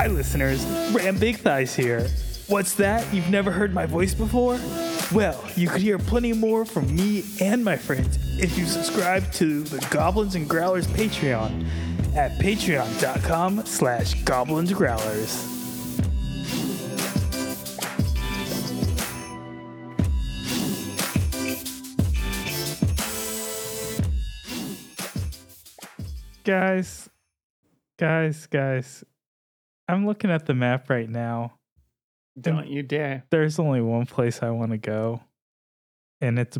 Hi, listeners. Ram Big Thighs here. What's that? You've never heard my voice before? Well, you could hear plenty more from me and my friends if you subscribe to the Goblins and Growlers Patreon at patreon.com slash goblinsgrowlers. Guys, guys, guys, I'm looking at the map right now. Don't you dare. There's only one place I want to go, and it's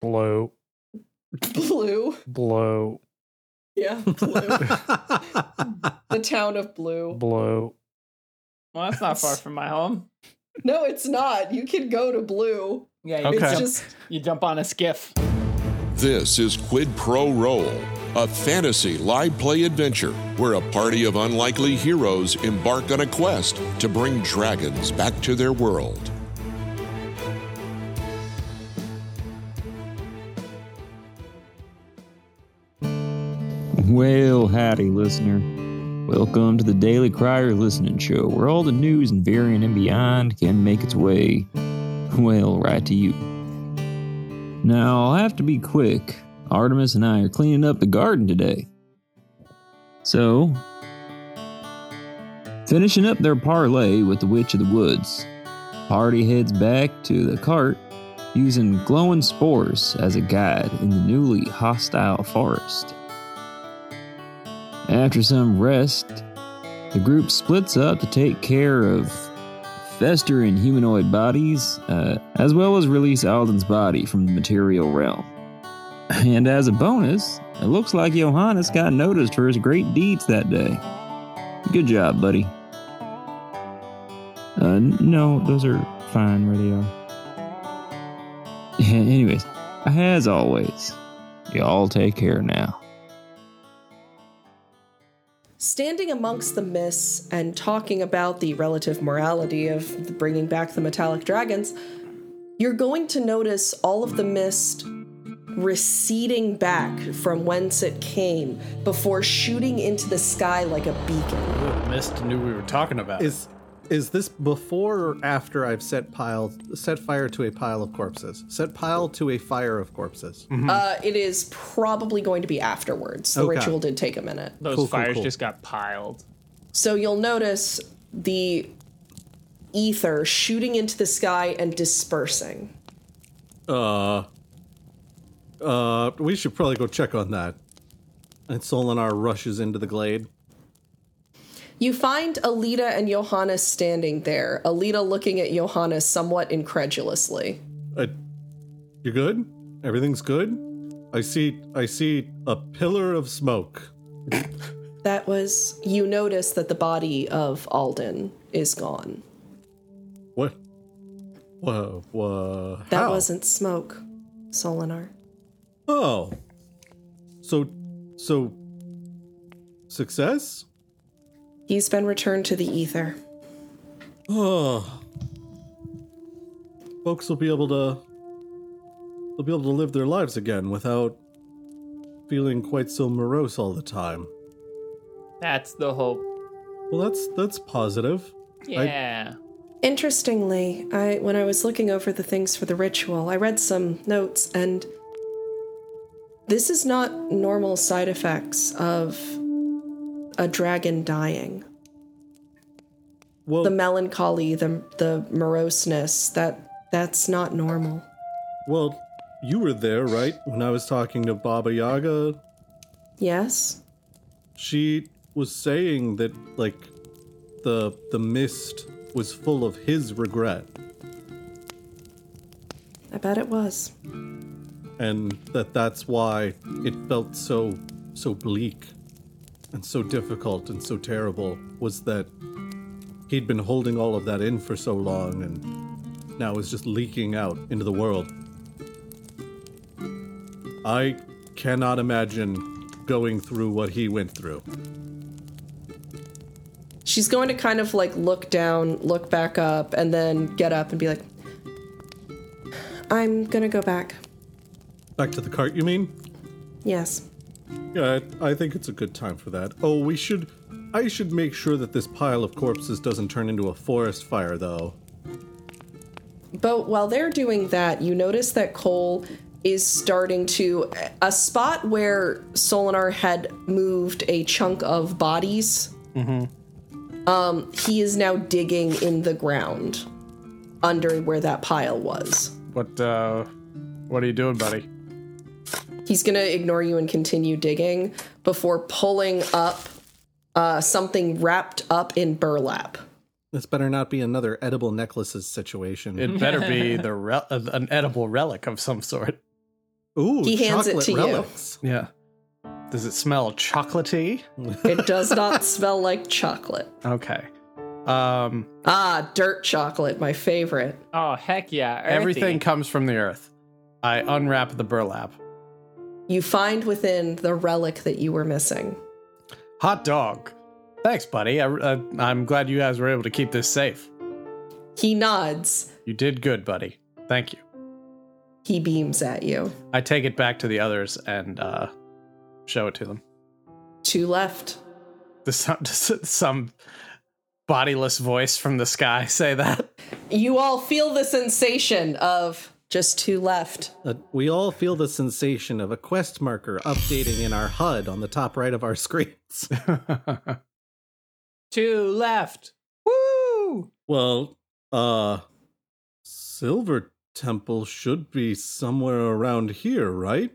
blow, Blue. blow, Yeah, Blue. the town of Blue. blow. Well, that's not far from my home. No, it's not. You can go to Blue. Yeah, you, Okay. It's jump, just you jump on a skiff. This is Quid Pro Roll, a fantasy live play adventure where a party of unlikely heroes embark on a quest to bring dragons back to their world. Well, howdy, listener. Welcome to the Daily Crier Listening Show, where all the news and Variant and beyond can make its way, well, right to you. Now, I'll have to be quick. Artemis and I are cleaning up the garden today. So, finishing up their parlay with the Witch of the Woods, party heads back to the cart using glowing spores as a guide in the newly hostile forest. After some rest, the group splits up to take care of festering humanoid bodies, uh, as well as release Alden's body from the material realm. And as a bonus, it looks like Johannes got noticed for his great deeds that day. Good job, buddy. Uh, no, those are fine where they are. Anyways, as always, y'all take care now. standing amongst the mists and talking about the relative morality of bringing back the metallic dragons. You're going to notice all of the mist receding back from whence it came before shooting into the sky like a beacon. Mist knew we were talking about. Is is this before or after I've set pile set fire to a pile of corpses? Set pile to a fire of corpses. Uh, it is probably going to be afterwards. The Okay. ritual did take a minute. Those Cool, cool, fires cool. just got piled. So you'll notice the ether shooting into the sky and dispersing. Uh uh we should probably go check on that. And Solinar rushes into the glade. You find Alita and Johannes standing there, Alita looking at Johannes somewhat incredulously. Uh, you good? Everything's good? I see I see a pillar of smoke. That was, you notice that the body of Alden is gone. What? Whoa, whoa. That how? wasn't smoke, Solinar. Oh. So so success? He's been returned to the ether. Oh. Folks will be able to they'll be able to live their lives again without feeling quite so morose all the time. That's the hope. Well, that's that's positive. Yeah. Interestingly, I when I was looking over the things for the ritual, I read some notes and this is not normal side effects of a dragon dying. Well, The melancholy, the the moroseness, that that's not normal. well, you were there, right? When I was talking to Baba Yaga, Yes? she was saying that like the the mist was full of his regret I bet it was. And that that's why it felt so so bleak and so difficult and so terrible was that he'd been holding all of that in for so long and now is just leaking out into the world i cannot imagine going through what he went through She's going to kind of like look down, look back up, and then get up and be like, I'm gonna go back. Back to the cart you mean Yes. yeah i, I think it's a good time for that oh we should I should make sure that this pile of corpses doesn't turn into a forest fire, though. But while they're doing that, you notice that Cole is starting to a spot where Solinar had moved a chunk of bodies. Mm-hmm. Um, he is now digging in the ground under where that pile was. What uh what are you doing, buddy? He's gonna ignore you and continue digging before pulling up uh, something wrapped up in burlap. This better not be another edible necklaces situation. It better be the rel- uh, an edible relic of some sort. Ooh, He hands it chocolate to you. relics. Yeah. Does it smell chocolatey? It does not smell like chocolate. Okay. Um Ah, dirt chocolate, my favorite. Oh heck yeah! earthy. everything comes from the earth. I unwrap the burlap. You find within the relic that you were missing. Hot dog. Thanks, buddy. I, I, I'm glad you guys were able to keep this safe. He nods. You did good, buddy. Thank you. He beams at you. I take it back to the others and uh, show it to them. Two left. Does some, does some bodiless voice from the sky say that? You all feel the sensation of just two left. Uh, we all feel the sensation of a quest marker updating in our HUD on the top right of our screens. Two left. Woo! well, uh, Silver Temple should be somewhere around here, right?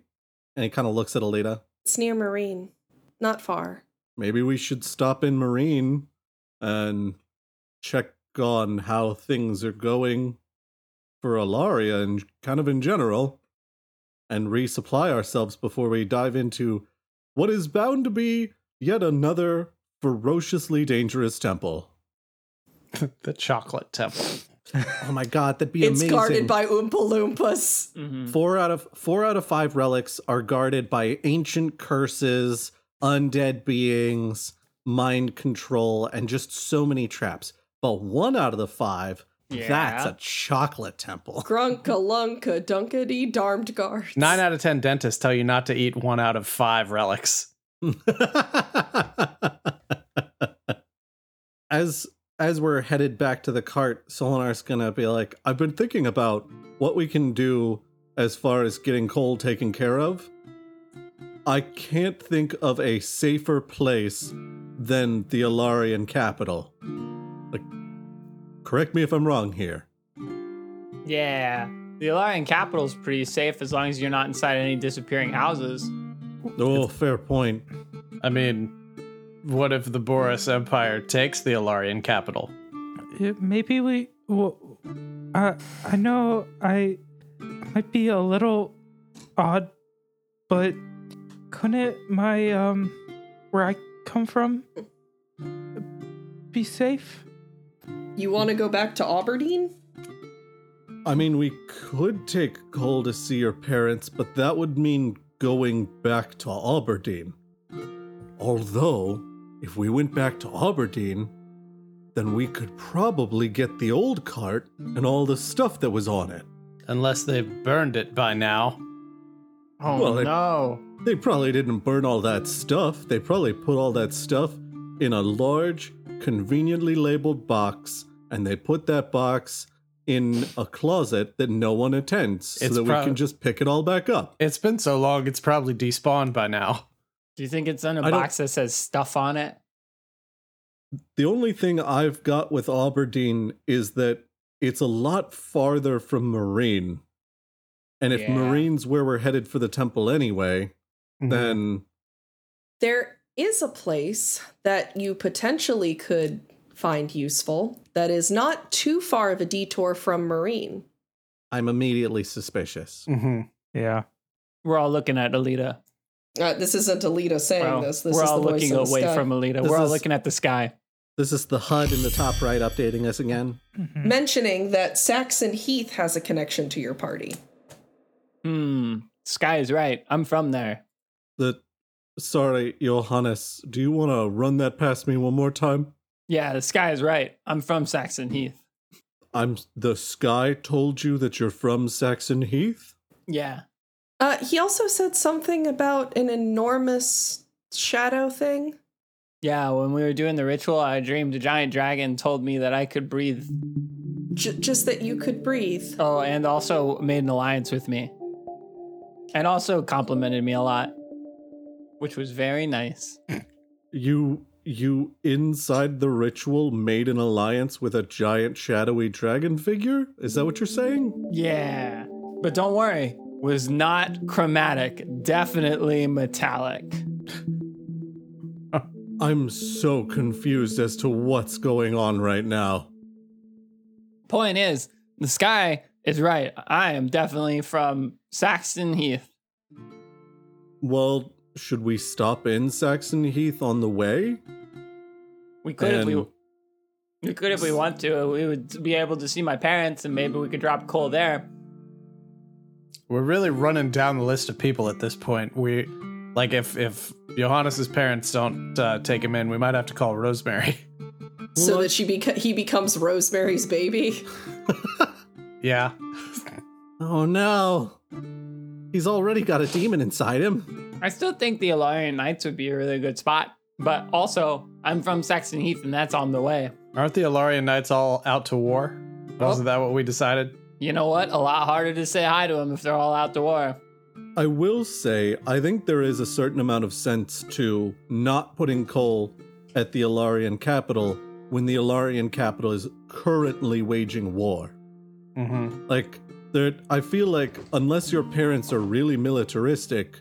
And he kind of looks at Alita. It's near Marine. Not far. Maybe we should stop in Marine and check on how things are going for Alaria and kind of in general, and resupply ourselves before we dive into what is bound to be yet another ferociously dangerous temple. the chocolate temple. Oh my god, that'd be It's amazing. guarded by Oompa Loompas. Mhm. four out of four out of five relics are guarded by ancient curses, undead beings, mind control, and just so many traps. But one out of the five, that's a chocolate temple. Grunka lunka dunkity darmed guards. Nine out of ten dentists tell you not to eat one out of five relics. as as we're headed back to the cart, Solinar's gonna be like, I've been thinking about what we can do as far as getting Cole taken care of. I can't think of a safer place than the Alarian capital. Like, correct me if I'm wrong here. Yeah. The Alarian capital's pretty safe as long as you're not inside any disappearing houses. Oh, fair point. I mean, what if the Boris Empire takes the Alarian capital? Yeah, maybe we. Well, I I know I might be a little odd, but couldn't my um where I come from be safe? You want to go back to Aberdeen? I mean, we could take Cole to see your parents, but that would mean going back to Aberdeen. Although, if we went back to Aberdeen, then we could probably get the old cart and all the stuff that was on it. Unless they've burned it by now. Oh Well, it- no. They probably didn't burn all that stuff. They probably put all that stuff in a large, conveniently labeled box, and they put that box in a closet that no one attends so that prob- we can just pick it all back up. It's been so long, it's probably despawned by now. Do you think it's in a I don't- box that says stuff on it? The only thing I've got with Aberdeen is that it's a lot farther from Marine. And if Yeah. Marine's where we're headed for the temple anyway, Mm-hmm. then There is a place that you potentially could find useful that is not too far of a detour from Marine. I'm immediately suspicious. hmm Yeah. We're all looking at Alita. Uh, this isn't Alita saying Well, this. This we're is all the voice looking in the away from Alita. This We're all looking at the sky. This is the HUD in the top right updating us again. mentioning that Saxon Heath has a connection to your party. Hmm. Sky is right. I'm from there. The sorry, Johannes, do you want to run that past me one more time? Yeah, the sky is right. I'm from Saxon Heath. I'm the sky told you that you're from Saxon Heath? Yeah. Uh, he also said something about an enormous shadow thing. Yeah, when we were doing the ritual, I dreamed a giant dragon told me that I could breathe. J- just that you could breathe. Oh, and also made an alliance with me. And also complimented me a lot, which was very nice. You you inside the ritual made an alliance with a giant shadowy dragon figure? Is that what you're saying? Yeah. But don't worry, was not chromatic, definitely metallic. I'm so confused as to what's going on right now. Point is, the sky is right. I am definitely from Saxon Heath. Well, should we stop in Saxon Heath on the way? We could if we we could if we want to. We would be able to see my parents and maybe we could drop Cole there. We're really running down the list of people at this point. We like if if Johannes's parents don't uh, take him in, we might have to call Rosemary. So that she beca- he becomes Rosemary's baby. yeah. Oh no. He's already got a demon inside him. I still think the Alarian Knights would be a really good spot. But also, I'm from Saxon Heath and that's on the way. Aren't the Alarian Knights all out to war? Wasn't that what we decided? You know what? A lot harder to say hi to them if they're all out to war. I will say, I think there is a certain amount of sense to not putting Cole at the Alarian capital when the Alarian capital is currently waging war. Mm-hmm. Like, there, I feel like unless your parents are really militaristic,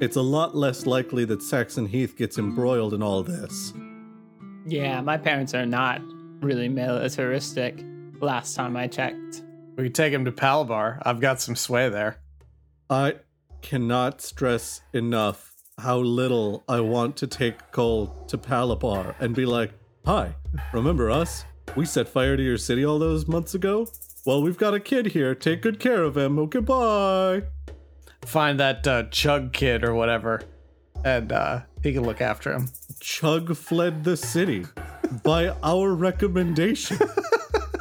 it's a lot less likely that Saxon Heath gets embroiled in all this. Yeah, my parents are not really militaristic. Last time I checked. We could take him to Palabar. I've got some sway there. I cannot stress enough how little I want to take Cole to Palabar and be like, Hi, remember us? We set fire to your city all those months ago? Well, we've got a kid here. Take good care of him. Okay, bye. Find that uh, Chug kid or whatever, and uh, he can look after him. Chug fled the city by our recommendation.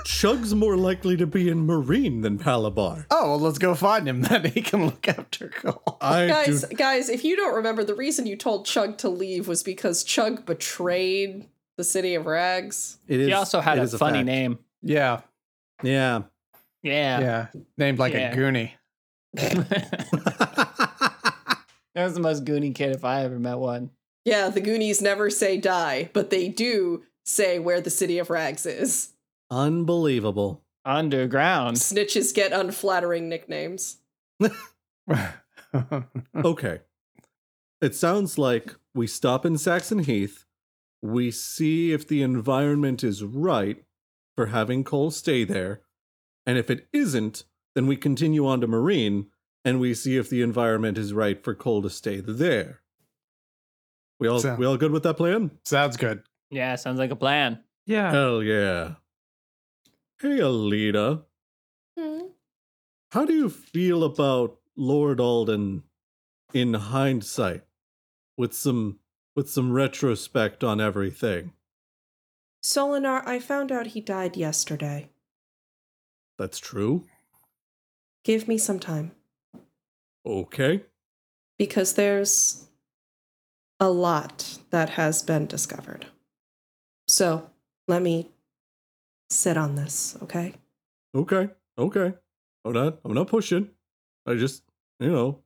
Chug's more likely to be in Marine than Palabar. Oh, well, let's go find him then. He can look after Cole. I guys, do. guys, if you don't remember, the reason you told Chug to leave was because Chug betrayed the city of Rags. It is, He also had it a is funny fact. name. Yeah, Yeah. Yeah. yeah. Named like Yeah. a Goonie. That was the most goony kid if I ever met one. Yeah, the Goonies never say die, but they do say where the city of Rags is. Unbelievable. Underground. Snitches get unflattering nicknames. Okay. It sounds like we stop in Saxon Heath. We see if the environment is right for having Cole stay there. And if it isn't, then we continue on to Marine and we see if the environment is right for Cole to stay there. We all So- we all good with that plan? Sounds good. Yeah, sounds like a plan. Yeah. Hell yeah. Hey Alita, Hmm. how do you feel about Lord Alden in hindsight with some with some retrospect on everything? Solinar, I found out he died yesterday. That's true. Give me some time. Okay. Because there's a lot that has been discovered. So let me sit on this, okay? Okay. Okay. I'm not I'm not pushing. I just you know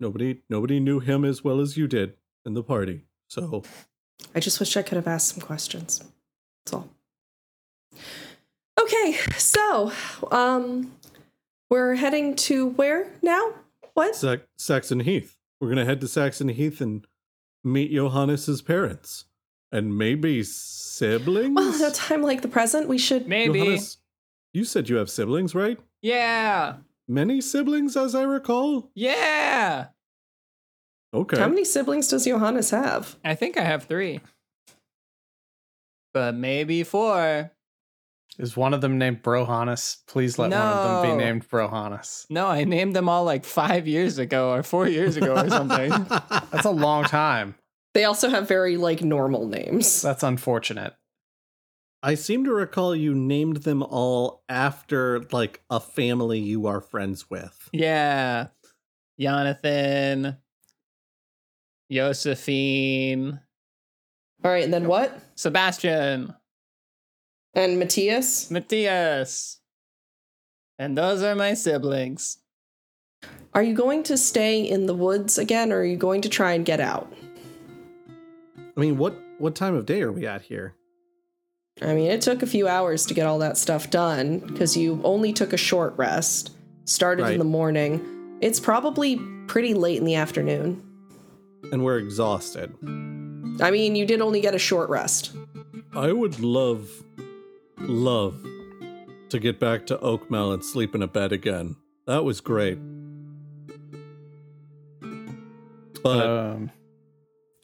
nobody nobody knew him as well as you did in the party. So I just wish I could have asked some questions. That's all. Okay, so um we're heading to where now? What? Sac- Saxon Heath. We're gonna head to Saxon Heath and meet Johannes's parents. And maybe siblings? Well, at a time like the present, we should Maybe. Johannes, you said you have siblings, right? Yeah. Many siblings, as I recall. Yeah. Okay. How many siblings does Johannes have? I think I have three. But maybe four. Is one of them named Brohannes? Please let one of them be named Brohannes. No, I named them all like five years ago or four years ago or something. That's a long time. They also have very like normal names. That's unfortunate. I seem to recall you named them all after like a family you are friends with. yeah. Jonathan, Josephine, All right, and then what? Sebastian, And Matthias? Matthias. And those are my siblings. Are you going to stay in the woods again, or are you going to try and get out? I mean, what what time of day are we at here? I mean, it took a few hours to get all that stuff done because you only took a short rest, started in the morning. It's probably pretty late in the afternoon. And we're exhausted. I mean, you did only get a short rest. I would love, love to get back to Oakmel and sleep in a bed again. That was great. But Um,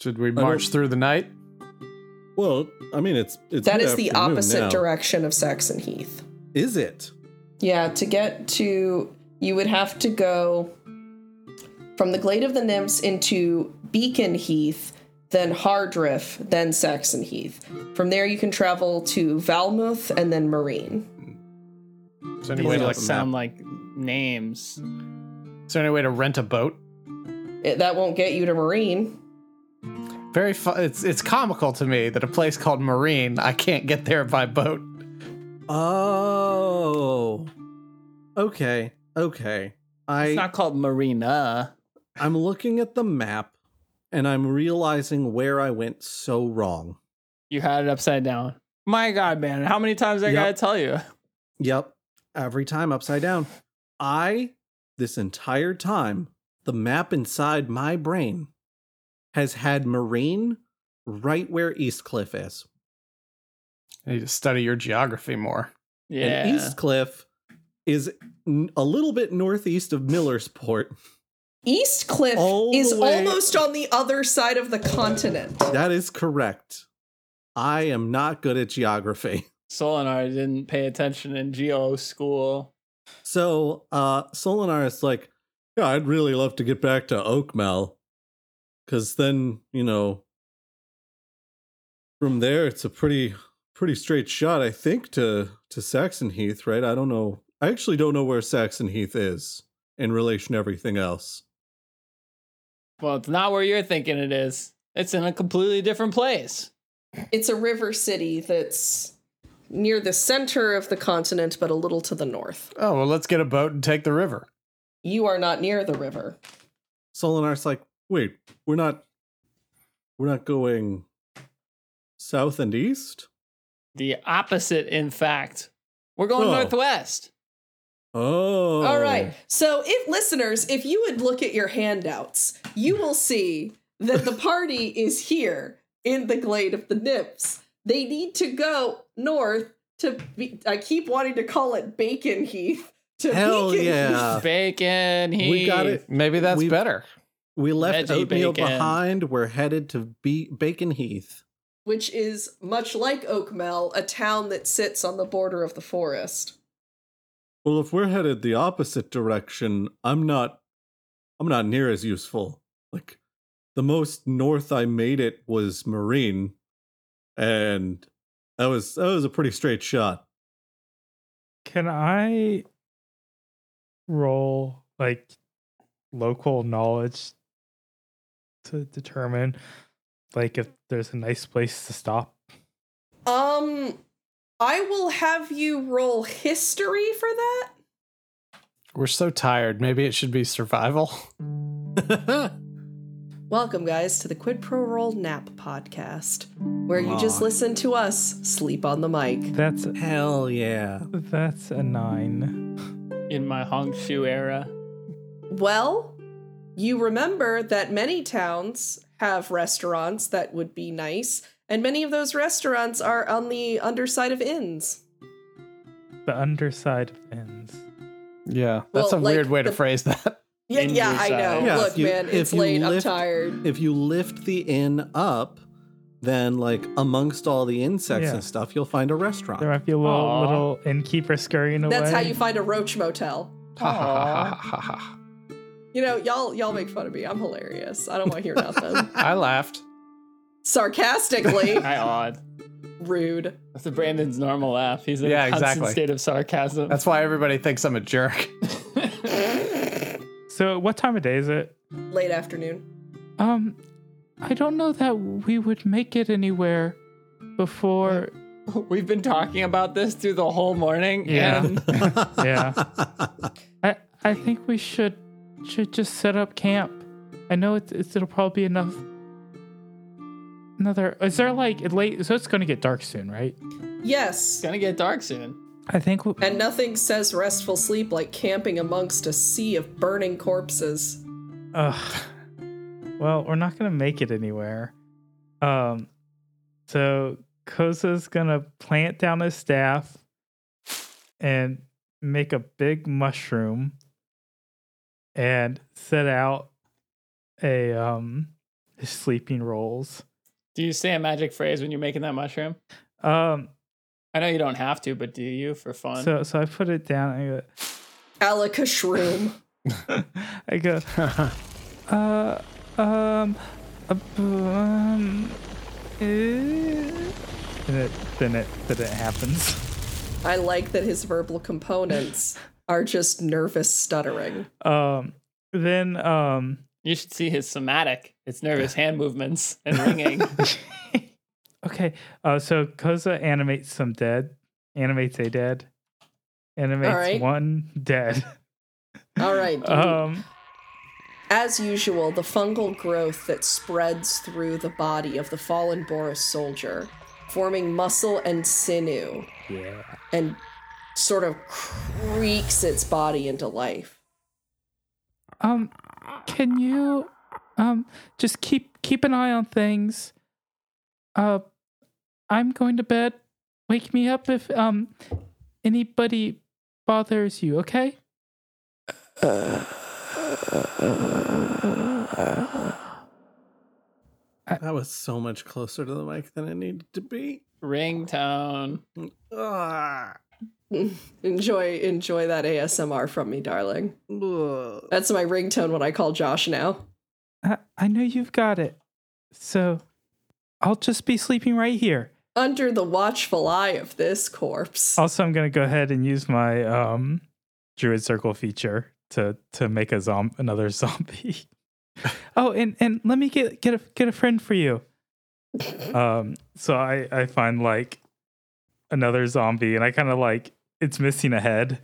should we march through the night? well, I mean, it's it's That is the opposite now. direction of Saxon Heath. Is it? Yeah, to get to, you would have to go from the Glade of the Nymphs into Beacon Heath, then Hardriff, then Saxon Heath. From there, you can travel to Valmouth and then Marine. Is there any These way to like like sound like names. Is there any way to rent a boat? It, that won't get you to Marine. Very fu- it's it's comical to me that a place called Marine I can't get there by boat. Oh. Okay. Okay. I It's not called Marina. I'm looking at the map and I'm realizing where I went so wrong. You had it upside down. My God, man. How many times I Yep. gotta tell you? Yep. Every time upside down. I, this entire time, the map inside my brain has had Marine right where East Cliff is. You need to study your geography more. Yeah. And East Cliff is a little bit northeast of Millersport. East Cliff All is way- almost on the other side of the continent. That is correct. I am not good at geography. Solinar didn't pay attention in geo school. So, uh, Solinar is like, yeah, I'd really love to get back to Oakmel. Cause then, you know, from there it's a pretty pretty straight shot, I think, to to Saxon Heath, right? I don't know. I actually don't know where Saxon Heath is in relation to everything else. Well, it's not where you're thinking it is. It's in a completely different place. It's a river city that's near the center of the continent, but a little to the north. Oh well, let's get a boat and take the river. You are not near the river. Solinar's like, wait, we're not we're not going south and east? The opposite, in fact. We're going Oh. northwest. Oh. All right. Oh. So, if listeners, if you would look at your handouts, you will see that the party is here in the glade of the nymphs. They need to go north to. Be, I keep wanting to call it Bacon Heath. To Hell Beacon yeah. Heath. Bacon. Heath. We got it. Maybe that's We've- better. We left Veggie oatmeal bacon. behind. We're headed to Be- Bacon Heath. which is much like Oakmel, a town that sits on the border of the forest. Well, if we're headed the opposite direction, I'm not I'm not near as useful. Like the most north I made it was Marine and that was that was a pretty straight shot. Can I roll like local knowledge to determine like if there's a nice place to stop? Um, I will have you roll history for that. We're so tired. Maybe it should be survival. Welcome, guys, to the Quid Pro Roll Nap podcast, where you just Aw. listen to us sleep on the mic. That's Hell yeah. that's a nine. in my Hongshu era. Well, you remember that many towns have restaurants that would be nice, and many of those restaurants are on the underside of inns. The underside of inns. Yeah, that's Well, a like weird way to phrase that. Yeah, yeah, I know. side. Yeah, Look, you- man, it's late. lift- I'm tired. If you lift the inn up, then like amongst all the insects Yeah. and stuff, you'll find a restaurant. There might be a little Aw. little innkeeper scurrying away. That's how you find a roach motel. Ha, ha, ha, ha, ha, ha. You know, y'all y'all make fun of me. I'm hilarious. I don't want to hear nothing. I laughed. Sarcastically, Hi, odd. rude. That's a Brandon's normal laugh. He's in Yeah, a constant exactly. state of sarcasm. That's why everybody thinks I'm a jerk. So what time of day is it? Late afternoon. Um I don't know that we would make it anywhere before. We've been talking about this through the whole morning. Yeah. And Yeah. I I think we should should just set up camp. I know it's, it's it'll probably be enough. Another is there like late? So it's gonna get dark soon, right? Yes. it's gonna get dark soon. I think. We, And nothing says restful sleep like camping amongst a sea of burning corpses. Ugh. Well, we're not gonna make it anywhere. Um, so Koza's gonna plant down his staff and make a big mushroom and set out a um his sleeping rolls. Do you say a magic phrase when you're making that mushroom? Um, I know you don't have to, but do you for fun? so so I put it down. I go, Alaka shroom. I go, uh, um, uh, um, eh, and it, then it, then it happens. I like that his verbal components are just nervous stuttering. Um, then, um, you should see his somatic. It's nervous hand movements and ringing. okay, uh, so Koza animates some dead, animates a dead, animates right. one dead. All right. dude. Um, As usual, the fungal growth that spreads through the body of the fallen Boris soldier, forming muscle and sinew, yeah. and sort of creaks its body into life. Um, can you, um, just keep keep an eye on things. Uh, I'm going to bed. Wake me up if um anybody bothers you. Okay. That was so much closer to the mic than it needed to be. Ringtone. Ah. Enjoy enjoy that ASMR from me, darling. Ugh. That's my ringtone when I call Josh now. I, I know you've got it. So, I'll just be sleeping right here. Under the watchful eye of this corpse. Also, I'm gonna go ahead and use my um druid circle feature to to make a zom another zombie. oh, and and let me get get a get a friend for you. Um, so I I find like another zombie, and I kind of like it's missing a head.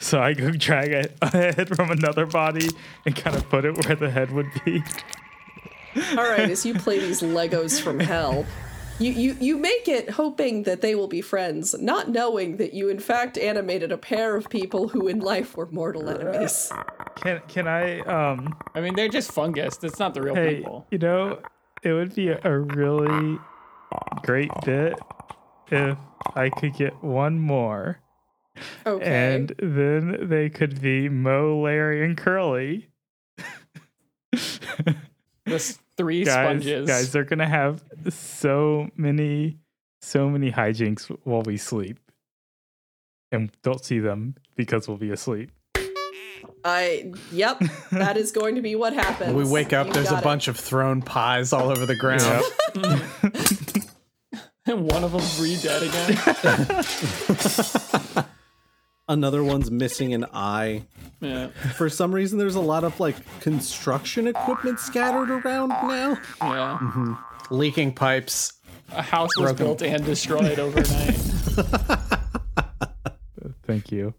So I go drag a, a head from another body and kind of put it where the head would be. All right, as you play these Legos from hell, you, you you make it hoping that they will be friends, not knowing that you in fact animated a pair of people who in life were mortal enemies. Can can I um I mean, they're just fungus. That's not the real hey people. you know it would be a, a really great bit if I could get one more. Okay. And then they could be Moe, Larry, and Curly. This three guys, sponges. guys, they're gonna have so many, so many hijinks while we sleep, and don't see them because we'll be asleep. I yep, that is going to be what happens. We wake up, You there's a it. bunch of thrown pies all over the ground. and one of them's re-dead again. Another one's missing an eye. yeah. For some reason, there's a lot of like construction equipment scattered around now. Yeah. Mm-hmm. Leaking pipes. A house was Broken. built and destroyed overnight. Thank you.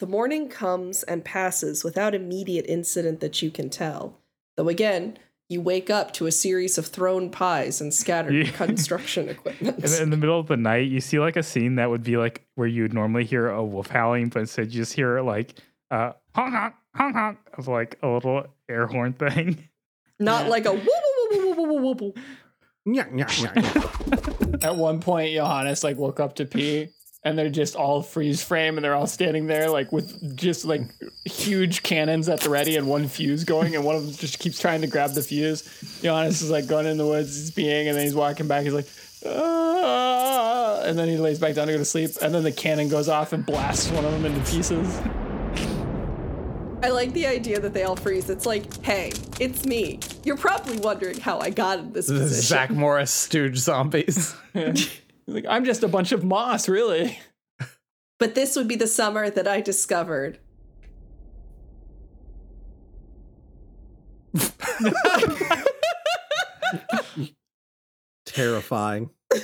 The morning comes and passes without immediate incident that you can tell. Though again, you wake up to a series of thrown pies and scattered Yeah. construction equipment. And in the middle of the night, you see like a scene that would be like where you would normally hear a wolf howling, but instead you just hear like uh honk honk honk honk of like a little air horn thing. Not Yeah. like a woo woo woo woo woo woo woo. At one point, Johannes like woke up to pee, and they're just all freeze frame, and they're all standing there like with just like huge cannons at the ready and one fuse going, and one of them just keeps trying to grab the fuse. Johannes is like going in the woods, he's peeing, and then he's walking back. He's like, ah, and then he lays back down to go to sleep, and then the cannon goes off and blasts one of them into pieces. I like the idea that they all freeze. It's like, hey, it's me. You're probably wondering how I got in this The position. Zach Morris stooge zombies. He's like, I'm just a bunch of moss, really. But this would be the summer that I discovered Terrifying.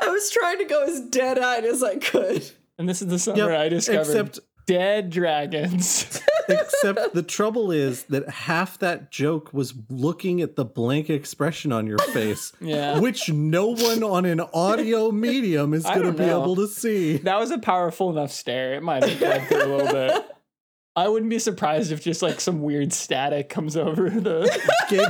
I was trying to go as dead eyed as I could. And this is the summer I discovered except dead dragons. except the trouble is that half that joke was looking at the blank expression on your face, Yeah. which no one on an audio medium is going to be know. able to see. that was a powerful enough stare. It might have bled through a little bit. I wouldn't be surprised if just like some weird static comes over the. Gabe,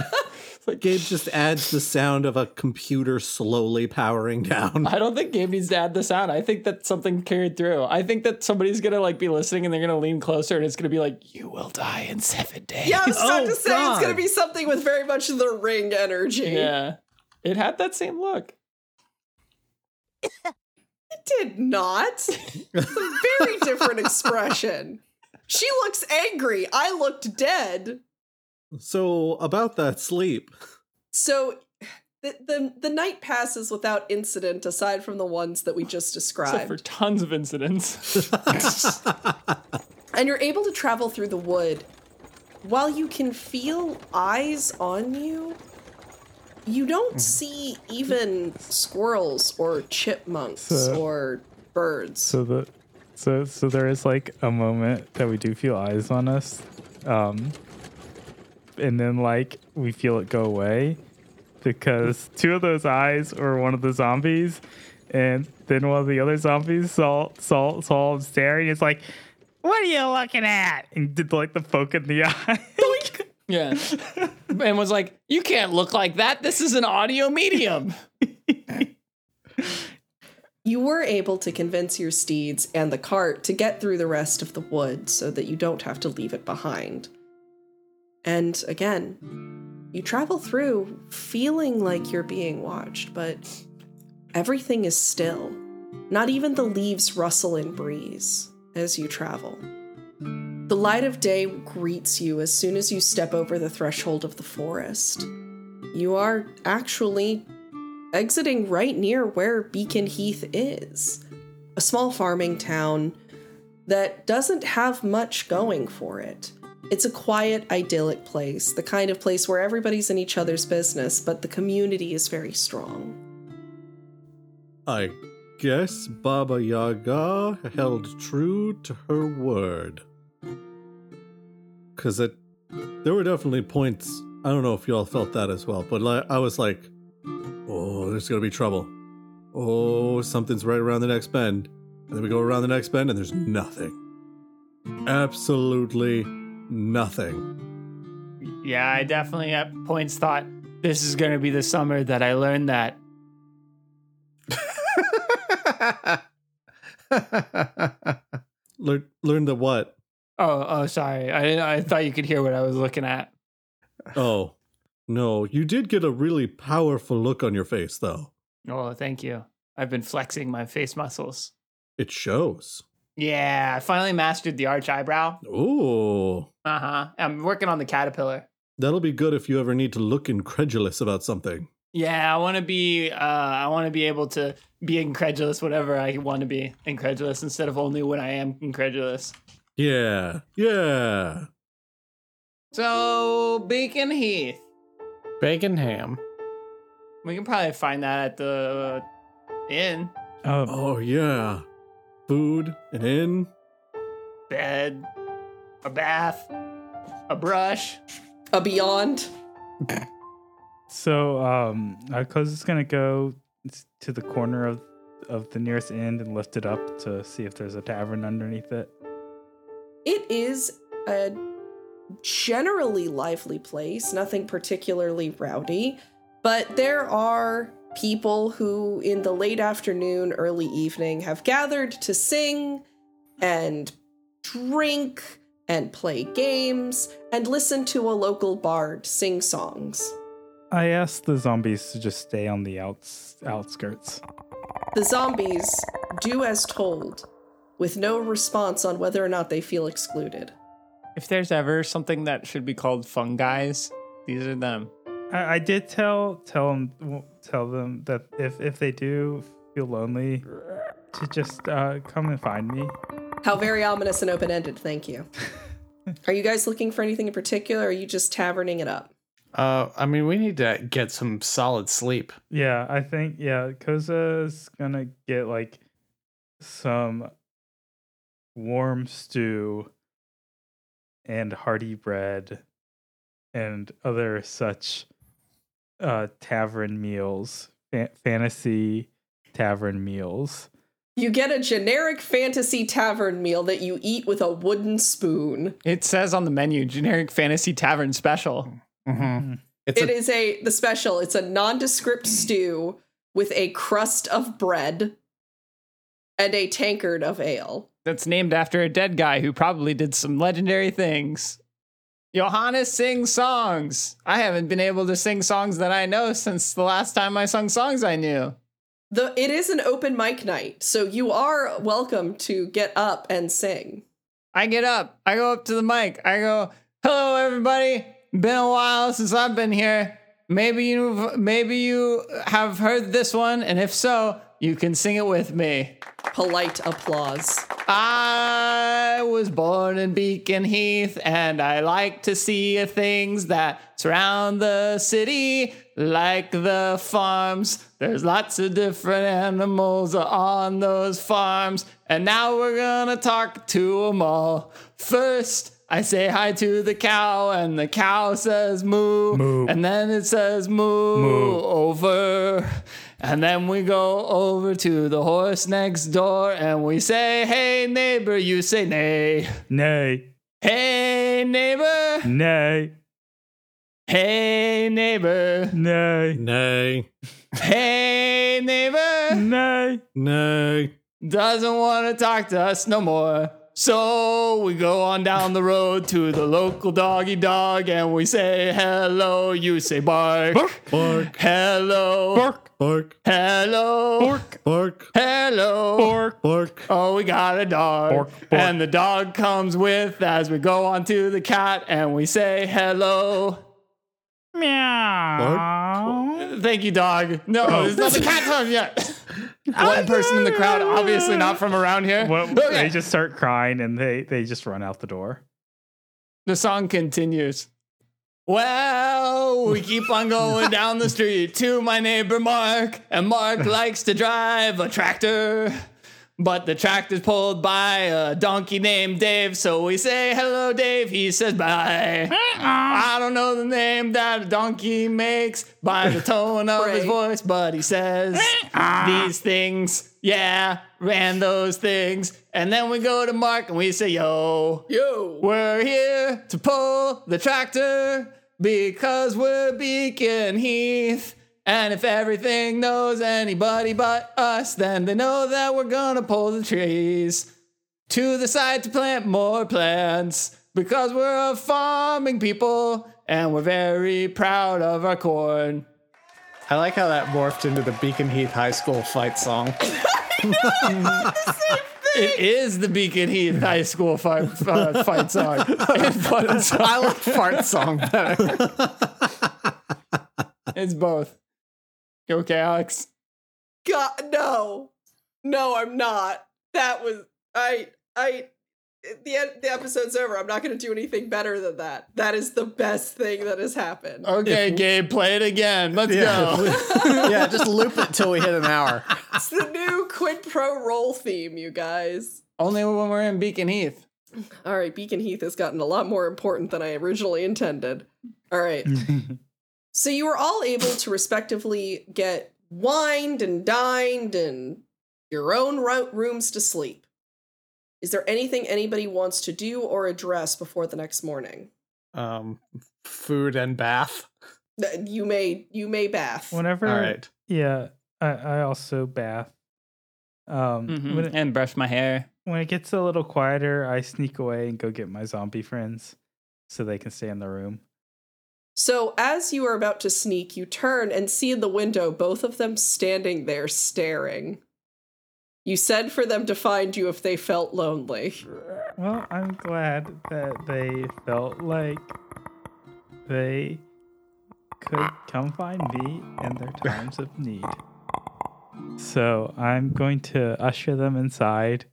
like- Gabe just adds the sound of a computer slowly powering down. I don't think Gabe needs to add the sound. I think that something carried through. I think that somebody's gonna like be listening and they're gonna lean closer and it's gonna be like, "You will die in seven days." Yeah, I was about Oh, to say it's gonna be something with very much the ring energy. Yeah. It had that same look. It did not. It's a very different expression. She looks angry. I looked dead. So, about that sleep. So the, the the night passes without incident aside from the ones that we just described. Except for tons of incidents. and you're able to travel through the wood. While you can feel eyes on you, you don't see even squirrels or chipmunks So- or birds. So the so so there is like a moment that we do feel eyes on us, um, and then like we feel it go away because two of those eyes were one of the zombies, and then one of the other zombies saw saw saw him staring. It's like, what are you looking at? And did like the poke in the eye. yeah. And was like, "You can't look like that. This is an audio medium." You were able to convince your steeds and the cart to get through the rest of the wood so that you don't have to leave it behind. And again, you travel through feeling like you're being watched, but everything is still. Not even the leaves rustle in breeze as you travel. The light of day greets you as soon as you step over the threshold of the forest. You are actually exiting right near where Beacon Heath is. A small farming town that doesn't have much going for it. It's a quiet, idyllic place, the kind of place where everybody's in each other's business, but the community is very strong. I guess Baba Yaga held true to her word. Cause it, there were definitely points. I don't know if y'all felt that as well, but like, I was like, "Oh, there's gonna be trouble. Oh, something's right around the next bend." And then we go around the next bend, and there's nothing. Absolutely nothing. Yeah, I definitely at points thought this is going to be the summer that I learned that. learn, learn the what? Oh, oh, sorry. I I thought you could hear what I was looking at. Oh, no, you did get a really powerful look on your face, though. Oh, thank you. I've been flexing my face muscles. It shows. Yeah, I finally mastered the arch eyebrow. Ooh, Uh huh. I'm working on the caterpillar. that'll be good if you ever need to look incredulous about something. Yeah, I want to be. Uh, I want to be able to be incredulous whatever I want to be incredulous, instead of only when I am incredulous. Yeah, yeah. So Beacon Heath, Bacon ham. we can probably find that at the inn, Oh, Oh, yeah. Food, an inn. bed, a bath, a brush. A beyond. so um, our clothes is gonna go to the corner of of the nearest inn and lift it up to see if there's a tavern underneath it. It is a generally lively place, nothing particularly rowdy, but there are people who, in the late afternoon, early evening, have gathered to sing and drink and play games and listen to a local bard sing songs. I asked the zombies to just stay on the outs outskirts. The zombies do as told, with no response on whether or not they feel excluded. If there's ever something that should be called fungi's, these are them. I, I did tell tell them tell them that if if they do feel lonely, to just uh, come and find me. How very ominous and open ended, thank you. Are you guys looking for anything in particular? Or are you just taverning it up? Uh, I mean, we need to get some solid sleep. Yeah, I think yeah, Koza's gonna get like some warm stew and hearty bread and other such uh tavern meals, fa- fantasy tavern meals. You get a generic fantasy tavern meal that you eat with a wooden spoon. It says on the menu, generic fantasy tavern special. Mm-hmm. It's It a, is a the special. It's a nondescript stew with a crust of bread and a tankard of ale. That's named after a dead guy who probably did some legendary things. Johannes sings songs. I haven't been able to sing songs that I know since the last time I sung songs I knew. The it is an open mic night, so you are welcome to get up and sing. I get up, I go up to the mic, I go, "Hello, everybody. Been a while since I've been here. Maybe you, maybe you have heard this one, and if so, you can sing it with me." Polite applause. I was born in Beacon Heath, and I like to see the things that surround the city, like the farms. There's lots of different animals on those farms, and now we're gonna talk to them all. First, I say hi to the cow, and the cow says moo, Moo. and then it says moo, Moo. over. And then we go over to the horse next door and we say, Hey, neighbor, you say nay. Nay, Hey, neighbor. nay, Hey, neighbor. nay, Nay, Hey, neighbor. nay. nay. Doesn't want to talk to us no more. So we go on down the road to the local doggy dog and we say, Hello, you say bark. Bark, Hello. Bark, bark, Hello. bark, bark, Hello. bark. bark. Oh, we got a dog. Bark, bark. And the dog comes with as we go on to the cat and we say hello. Meow. Thank you, dog. No, Oh. it's not the cat time yet. One oh, person in the crowd, obviously not from around here. Well, Okay. They just start crying and they, they just run out the door. The song continues. Well, we keep on going down the street to my neighbor Mark, and Mark likes to drive a tractor. But the tractor's pulled by a donkey named Dave, so we say hello, Dave. He says bye. I don't know the name that a donkey makes by the tone of his voice, but he says these things. Yeah, ran those things. And then we go to Mark and we say, yo. Yo. We're here to pull the tractor because we're Beacon Heath. And if everything knows anybody but us, then they know that we're gonna pull the trees to the side to plant more plants because we're a farming people and we're very proud of our corn. I like how that morphed into the Beacon Heath High School fight song. It is the Beacon Heath High School fight, uh, fight song. Song. I like fart song better. It's both. You okay, Alex? God, no, no, I'm not. That was I. I. The the episode's over. I'm not going to do anything better than that. That is the best thing that has happened. Okay, Gabe, play it again. Let's go. yeah, just loop it till we hit an hour. It's the new quid pro roll theme, you guys. Only when we're in Beacon Heath. All right, Beacon Heath has gotten a lot more important than I originally intended. All right. so you were all able to respectively get wined and dined and your own rooms to sleep. Is there anything anybody wants to do or address before the next morning? Um, food and bath. You may you may bath. Whenever, All right. yeah, I, I also bath. Um, Mm-hmm. when, it, And brush my hair. when it gets a little quieter, I sneak away and go get my zombie friends so they can stay in the room. So as you are about to sneak, you turn and see in the window both of them standing there staring. You said for them to find you if they felt lonely. Well, I'm glad that they felt like they could come find me in their times of need. So I'm going to usher them inside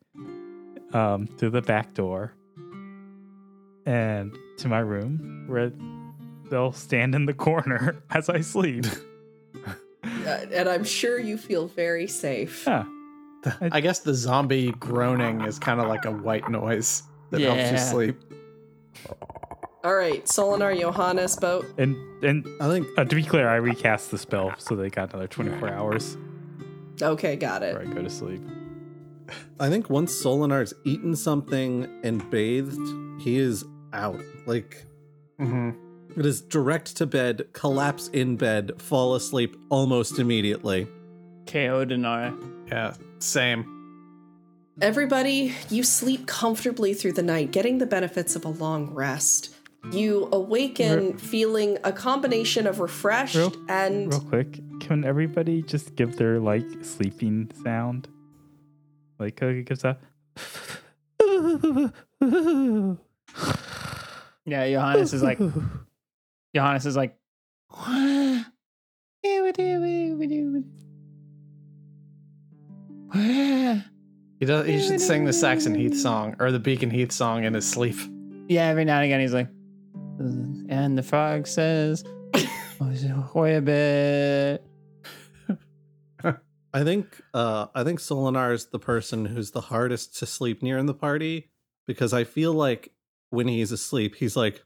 um, through the back door. and to my room where they'll stand in the corner as I sleep. Uh, and I'm sure you feel very safe. Yeah. I guess the zombie groaning is kind of like a white noise that helps you sleep. All right, Solinar, Johannes, boat. And and I think uh, to be clear, I recast the spell so they got another 24 hours Okay, got before it. I go to sleep. I think once Solinar's eaten something and bathed, he is out. Like hmm it is direct to bed, collapse in bed, fall asleep almost immediately. KO Denara. Yeah, same. Everybody, you sleep comfortably through the night, getting the benefits of a long rest. You awaken feeling a combination of refreshed Real- and Real quick, can everybody just give their like sleeping sound? Like uh, Koga gives a. Yeah, Johannes is like Johannes is like He does. He should sing the Saxon Heath song or the Beacon Heath song in his sleep. Yeah, every now and again he's like and the frog says Wait a bit. I think uh I think Solinar is the person who's the hardest to sleep near in the party because I feel like when he's asleep, he's like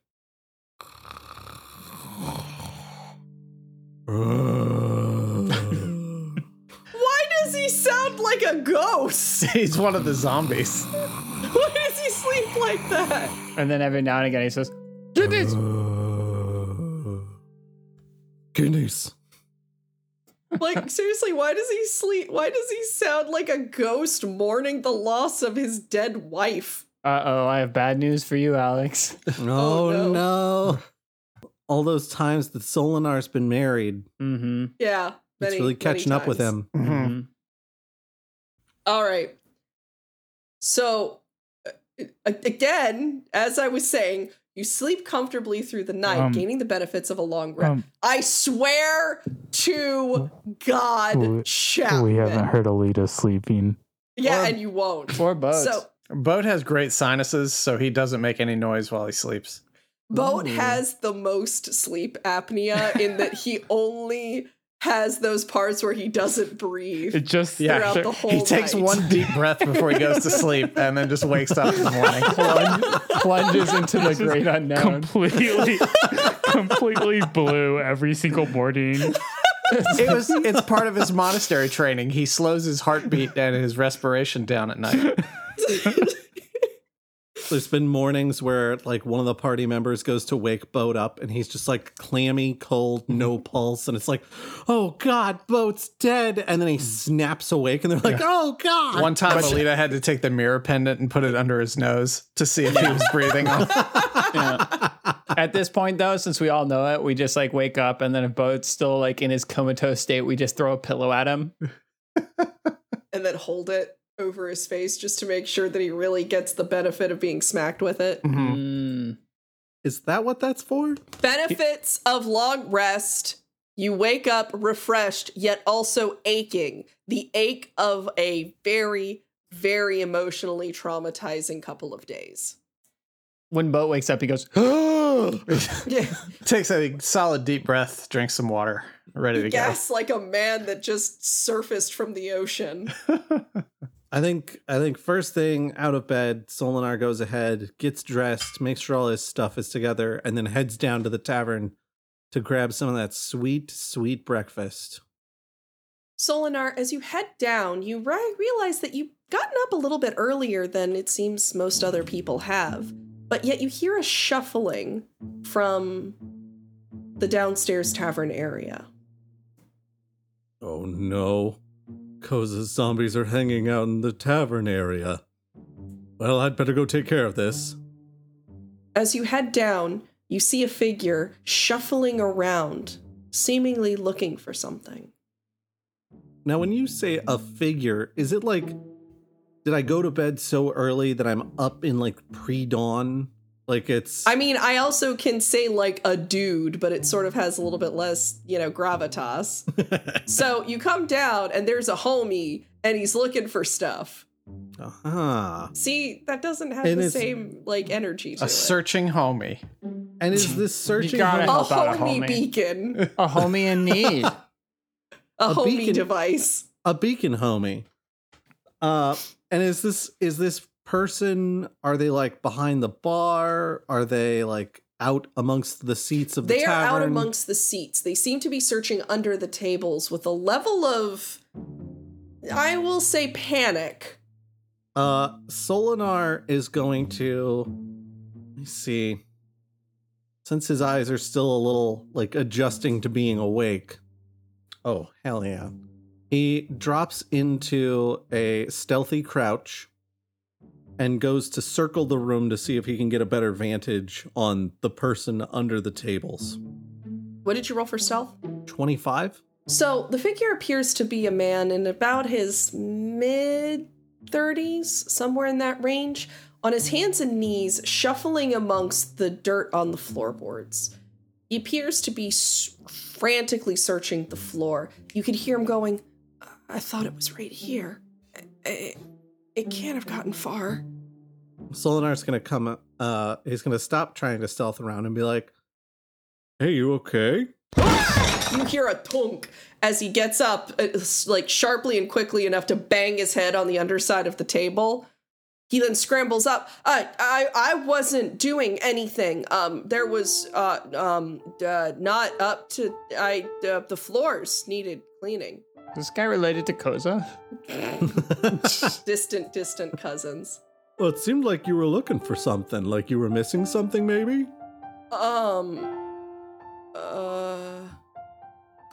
Why does he sound like a ghost? He's one of the zombies. Why does he sleep like that? And then every now and again he says Goodness. Goodness. Like seriously, why does he sleep? Why does he sound like a ghost mourning the loss of his dead wife? Uh oh, I have bad news for you, Alex. Oh, no. no. All those times that Solinar's been married, Mm-hmm. Yeah, it's many, really catching up with him. mm-hmm. All right. So, uh, again, as I was saying, you sleep comfortably through the night, Um, gaining the benefits of a long rest. Um, I swear to God, We- Chapman. we haven't heard Alita sleeping. Yeah, Or- and you won't. Or boats. So, Boat has great sinuses, so he doesn't make any noise while he sleeps. Boat Ooh. has the most sleep apnea in that he only has those parts where he doesn't breathe. It just Yeah, Throughout the whole he takes night. one deep breath before he goes to sleep, and then just wakes up in the morning. Plunge, plunges into the great unknown. completely completely blew every single morning. It was it's part of his monastery training. He slows his heartbeat and his respiration down at night. There's been mornings where like one of the party members goes to wake Boat up and he's just like clammy, cold, no mm-hmm. pulse, and it's like, oh god, Boat's dead, and then he mm-hmm. snaps awake and they're like, oh god. One time Alita had to take the mirror pendant and put it under his nose to see if he was breathing. Yeah. At this point, though, since we all know it, we just like wake up, and then if Boat's still like in his comatose state, we just throw a pillow at him. and then hold it over his face just to make sure that he really gets the benefit of being smacked with it. Mhm. Mm. Is that what that's for? Benefits of long rest. You wake up refreshed, yet also aching. The ache of a very, very emotionally traumatizing couple of days. When Boat wakes up, he goes, Yeah. Takes a solid deep breath, drinks some water, ready to Gas like a man that just surfaced from the ocean. I think I think first thing out of bed, Solinar goes ahead, gets dressed, makes sure all his stuff is together, and then heads down to the tavern to grab some of that sweet, sweet breakfast. Solinar, as you head down, you ri- realize that you've gotten up a little bit earlier than it seems most other people have, but yet you hear a shuffling from the downstairs tavern area. Oh no. Koza's zombies are hanging out in the tavern area. Well, I'd better go take care of this. As you head down, you see a figure shuffling around, seemingly looking for something. Now, when you say a figure, is it like, did I go to bed so early that I'm up in like pre dawn? Like it's. I mean, I also can say like a dude, but it sort of has a little bit less, you know, gravitas. so you come down and there's a homie and he's looking for stuff. Ah. See, that doesn't have And the same like energy to A it. searching homie. And is this searching gotta home- a help out a homie homie. beacon, A homie in need. a, A homie beacon- device. a beacon homie? Uh, and is this is this person? Are they like behind the bar? Are they like out amongst the seats of the They are out amongst the seats. They seem to be searching under the tables with a level of, I will say, panic. Uh, Solinar is going to. Let me see. Since his eyes are still a little like adjusting to being awake. Oh, hell yeah. He drops into a stealthy crouch and goes to circle the room to see if he can get a better vantage on the person under the tables. What did you roll for stealth? 25? So the figure appears to be a man in about his mid 30s, somewhere in that range, on his hands and knees, shuffling amongst the dirt on the floorboards. He appears to be frantically searching the floor. You could hear him going, I thought it was right here. It can't have gotten far. Solinar's gonna come uh he's gonna stop trying to stealth around and be like, Hey, you okay? You hear a thunk as he gets up, uh, like sharply and quickly enough to bang his head on the underside of the table. He then scrambles up. I, I, I wasn't doing anything. Um, there was, uh, um, uh, not up to. I, uh, the floors needed cleaning. Is this guy related to Koza? Distant, distant cousins. Well, it seemed like you were looking for something, like you were missing something, maybe? Um, uh,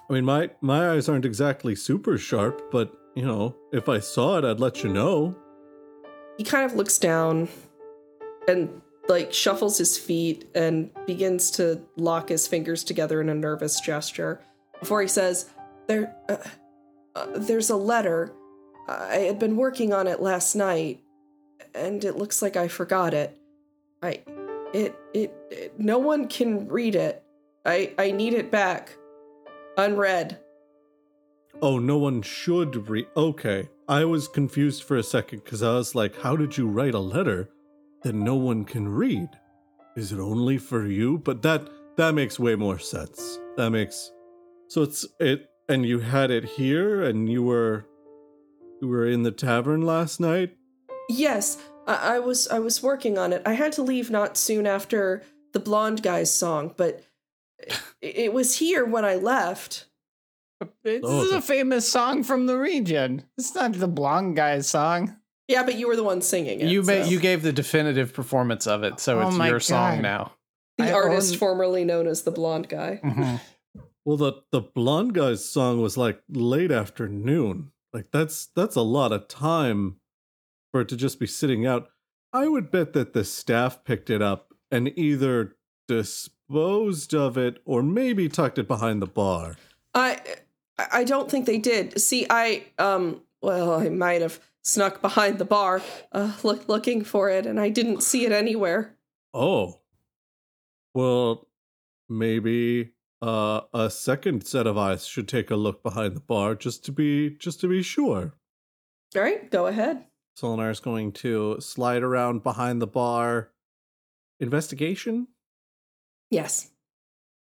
I mean, my, my eyes aren't exactly super sharp, but, you know, if I saw it, I'd let you know. he kind of looks down and like shuffles his feet and begins to lock his fingers together in a nervous gesture before he says there uh, uh, there's a letter i had been working on it last night and it looks like i forgot it i it it, it no one can read it i i need it back unread Oh, no one should read. Okay. I was confused for a second because I was like, how did you write a letter that no one can read? Is it only for you? But that that makes way more sense. That makes so it's it and you had it here and you were you were in the tavern last night? Yes, I, I was I was working on it. I had to leave not soon after the blonde guy's song, but it, it was here when I left. This Oh, is the- a famous song from the region. It's not the blonde guy's song. Yeah, but you were the one singing it. You ma- so. you gave the definitive performance of it, so Oh it's my your song now. the I artist own- formerly known as the blonde guy. Mhm. Well, the the blonde guy's song was like late afternoon. Like that's that's a lot of time for it to just be sitting out. I would bet that the staff picked it up and either disposed of it or maybe tucked it behind the bar. I I don't think they did. See, I um well, I might have snuck behind the bar, uh, look, looking for it, and I didn't see it anywhere. Oh. Well, maybe uh a second set of eyes should take a look behind the bar just to be just to be sure. All right, go ahead. Solinar is going to slide around behind the bar. Investigation? Yes.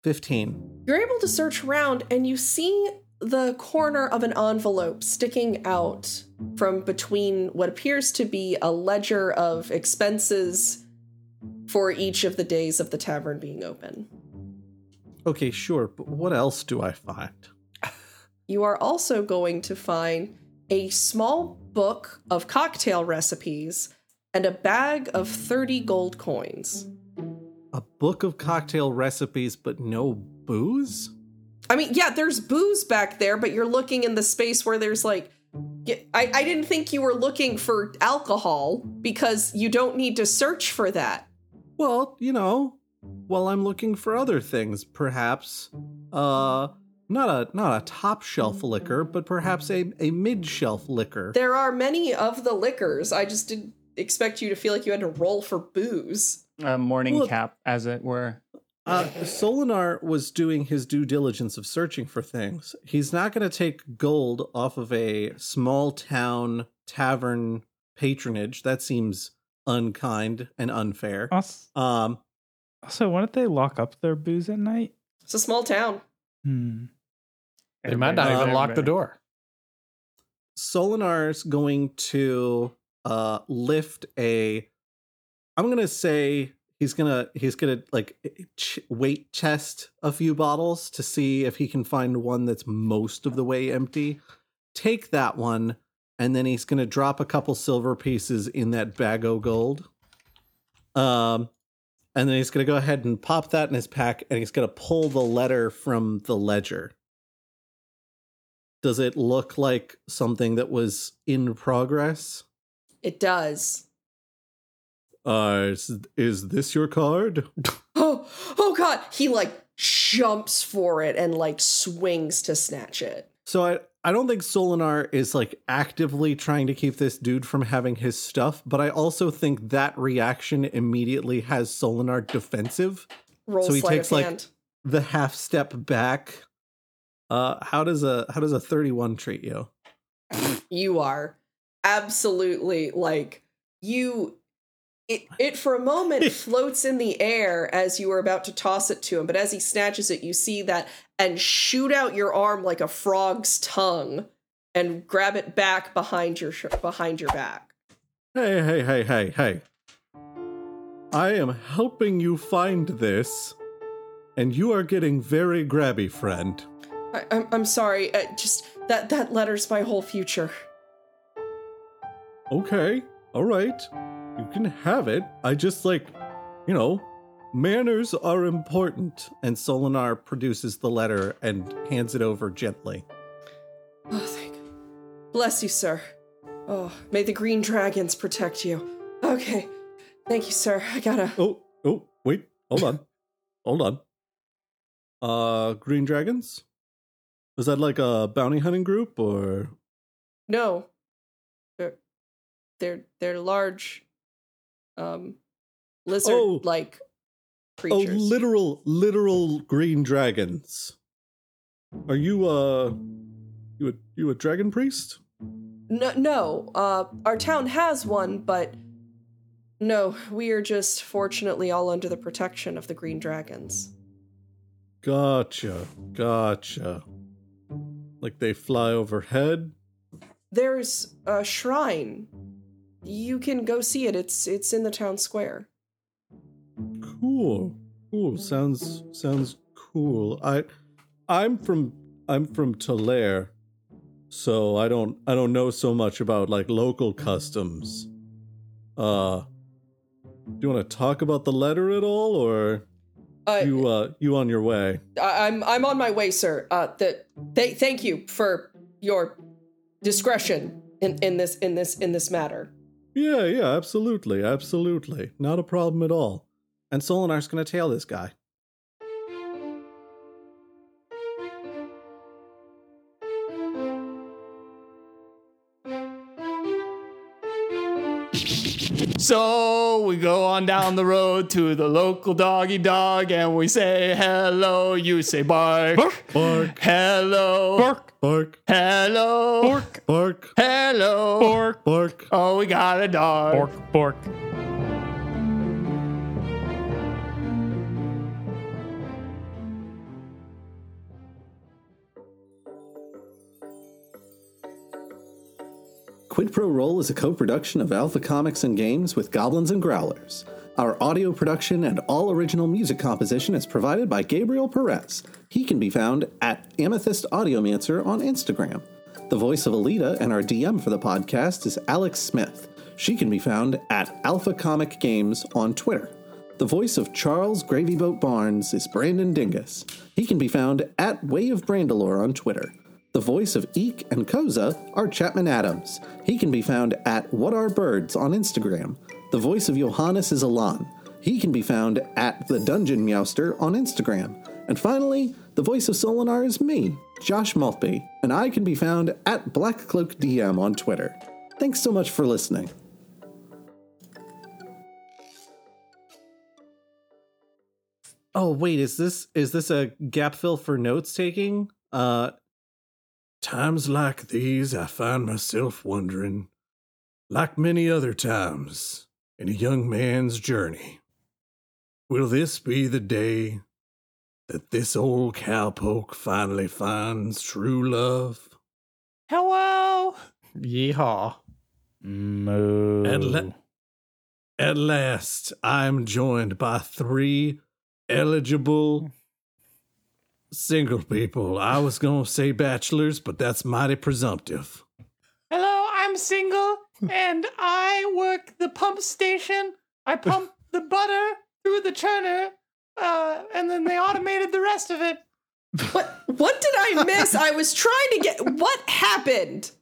15. You're able to search around and you see the corner of an envelope sticking out from between what appears to be a ledger of expenses for each of the days of the tavern being open. Okay, sure, but what else do I find? You are also going to find a small book of cocktail recipes and a bag of 30 gold coins. A book of cocktail recipes, but no booze? I mean, yeah, there's booze back there, but you're looking in the space where there's like. I, I didn't think you were looking for alcohol because you don't need to search for that. Well, you know, while I'm looking for other things, perhaps uh not a not a top shelf liquor, but perhaps a, a mid shelf liquor. There are many of the liquors. I just didn't expect you to feel like you had to roll for booze. A morning Well- cap, as it were. Uh, Solinar was doing his due diligence of searching for things. He's not going to take gold off of a small town tavern patronage. That seems unkind and unfair. Also, Um, also, why don't they lock up their booze at night? It's a small town. Hmm. They might not even lock the everybody- door. Solinar's going to uh lift a I'm going to say he's going to he's going to like ch- weight chest a few bottles to see if he can find one that's most of the way empty. Take that one and then he's going to drop a couple silver pieces in that bag o' gold. Um and then he's going to go ahead and pop that in his pack and he's going to pull the letter from the ledger does it look like something that was in progress? It does. Uh, is, is this your card? Oh, oh God! He like jumps for it and like swings to snatch it. So I, I don't think Solinar is like actively trying to keep this dude from having his stuff, but I also think that reaction immediately has Solinar defensive. Roll So he takes, like- hand. The half step back. Uh, how does a how does a thirty one treat you? you are absolutely like you it, it for a moment floats in the air as you are about to toss it to him but as he snatches it you see that and shoot out your arm like a frog's tongue and grab it back behind your sh- behind your back Hey, hey, hey, hey, hey. I am helping you find this, and you are getting very grabby, friend. I, I'm, I'm sorry uh, just that that letter's my whole future Okay, all right. You can have it. I just like, you know, manners are important. And Solinar produces the letter and hands it over gently. oh thank bless you sir oh may the green dragons protect you okay thank you sir i gotta Oh, oh, wait, hold on. hold on. Uh, Green Dragons? Was that like a bounty hunting group or? No. They're they're they're large um lizard Oh. like Oh, creatures. Oh, literal, literal green dragons. Are you, uh, you a, you a dragon priest? no no. Uh our town has one, but no, we are just fortunately all under the protection of the green dragons. Gotcha, gotcha. Like they fly overhead? There's a shrine. You can go see it. It's it's in the town square. Cool. Cool. Sounds sounds cool. I I'm from I'm from Tulare. So I don't I don't know so much about like local customs. Uh do you want to talk about the letter at all or Uh, you uh you on your way? I, I'm I'm on my way, sir. Uh, the th- thank you for your discretion in, in this in this in this matter. Yeah, yeah, absolutely. Absolutely. Not a problem at all. And Solinar's going to tail this guy. So we go on down the road to the local doggy dog and we say hello. You say bark. Bark, Hello. Bark, bark, Hello. bark, bark, Hello. bark, bark. Oh, we got a dog. bark, bark. Quid Pro Roll is a co production of Alpha Comics and Games with Goblins and Growlers. Our audio production and all original music composition is provided by Gabriel Perez. He can be found at Amethyst Audiomancer on Instagram. The voice of Alita and our DM for the podcast is Alex Smith. She can be found at Alpha Comic Games on Twitter. The voice of Charles Gravyboat Barnes is Brandon Dingus. He can be found at Way of Brandalore on Twitter. The voice of Eek and Koza are Chapman Adams. He can be found at What Are Birds on Instagram. The voice of Johannes is Alan. He can be found at The Dungeon Meowster on Instagram. And finally, the voice of Solinar is me, Josh Maltby, and I can be found at Black Cloak DM on Twitter. Thanks so much for listening. Oh wait, is this is this a gap fill for notes taking? Uh Times like these, I find myself wondering like many other times in a young man's journey. Will this be the day that this old cowpoke finally finds true love? Hello. Yeehaw. Moo. At, la- at last, I'm joined by three eligible single people. I was going to say bachelors, but that's mighty presumptive. Hello, I'm single and I work the pump station. I pump the butter through the churner, uh, and then they automated the rest of it. What what did I miss? I was trying to get what happened?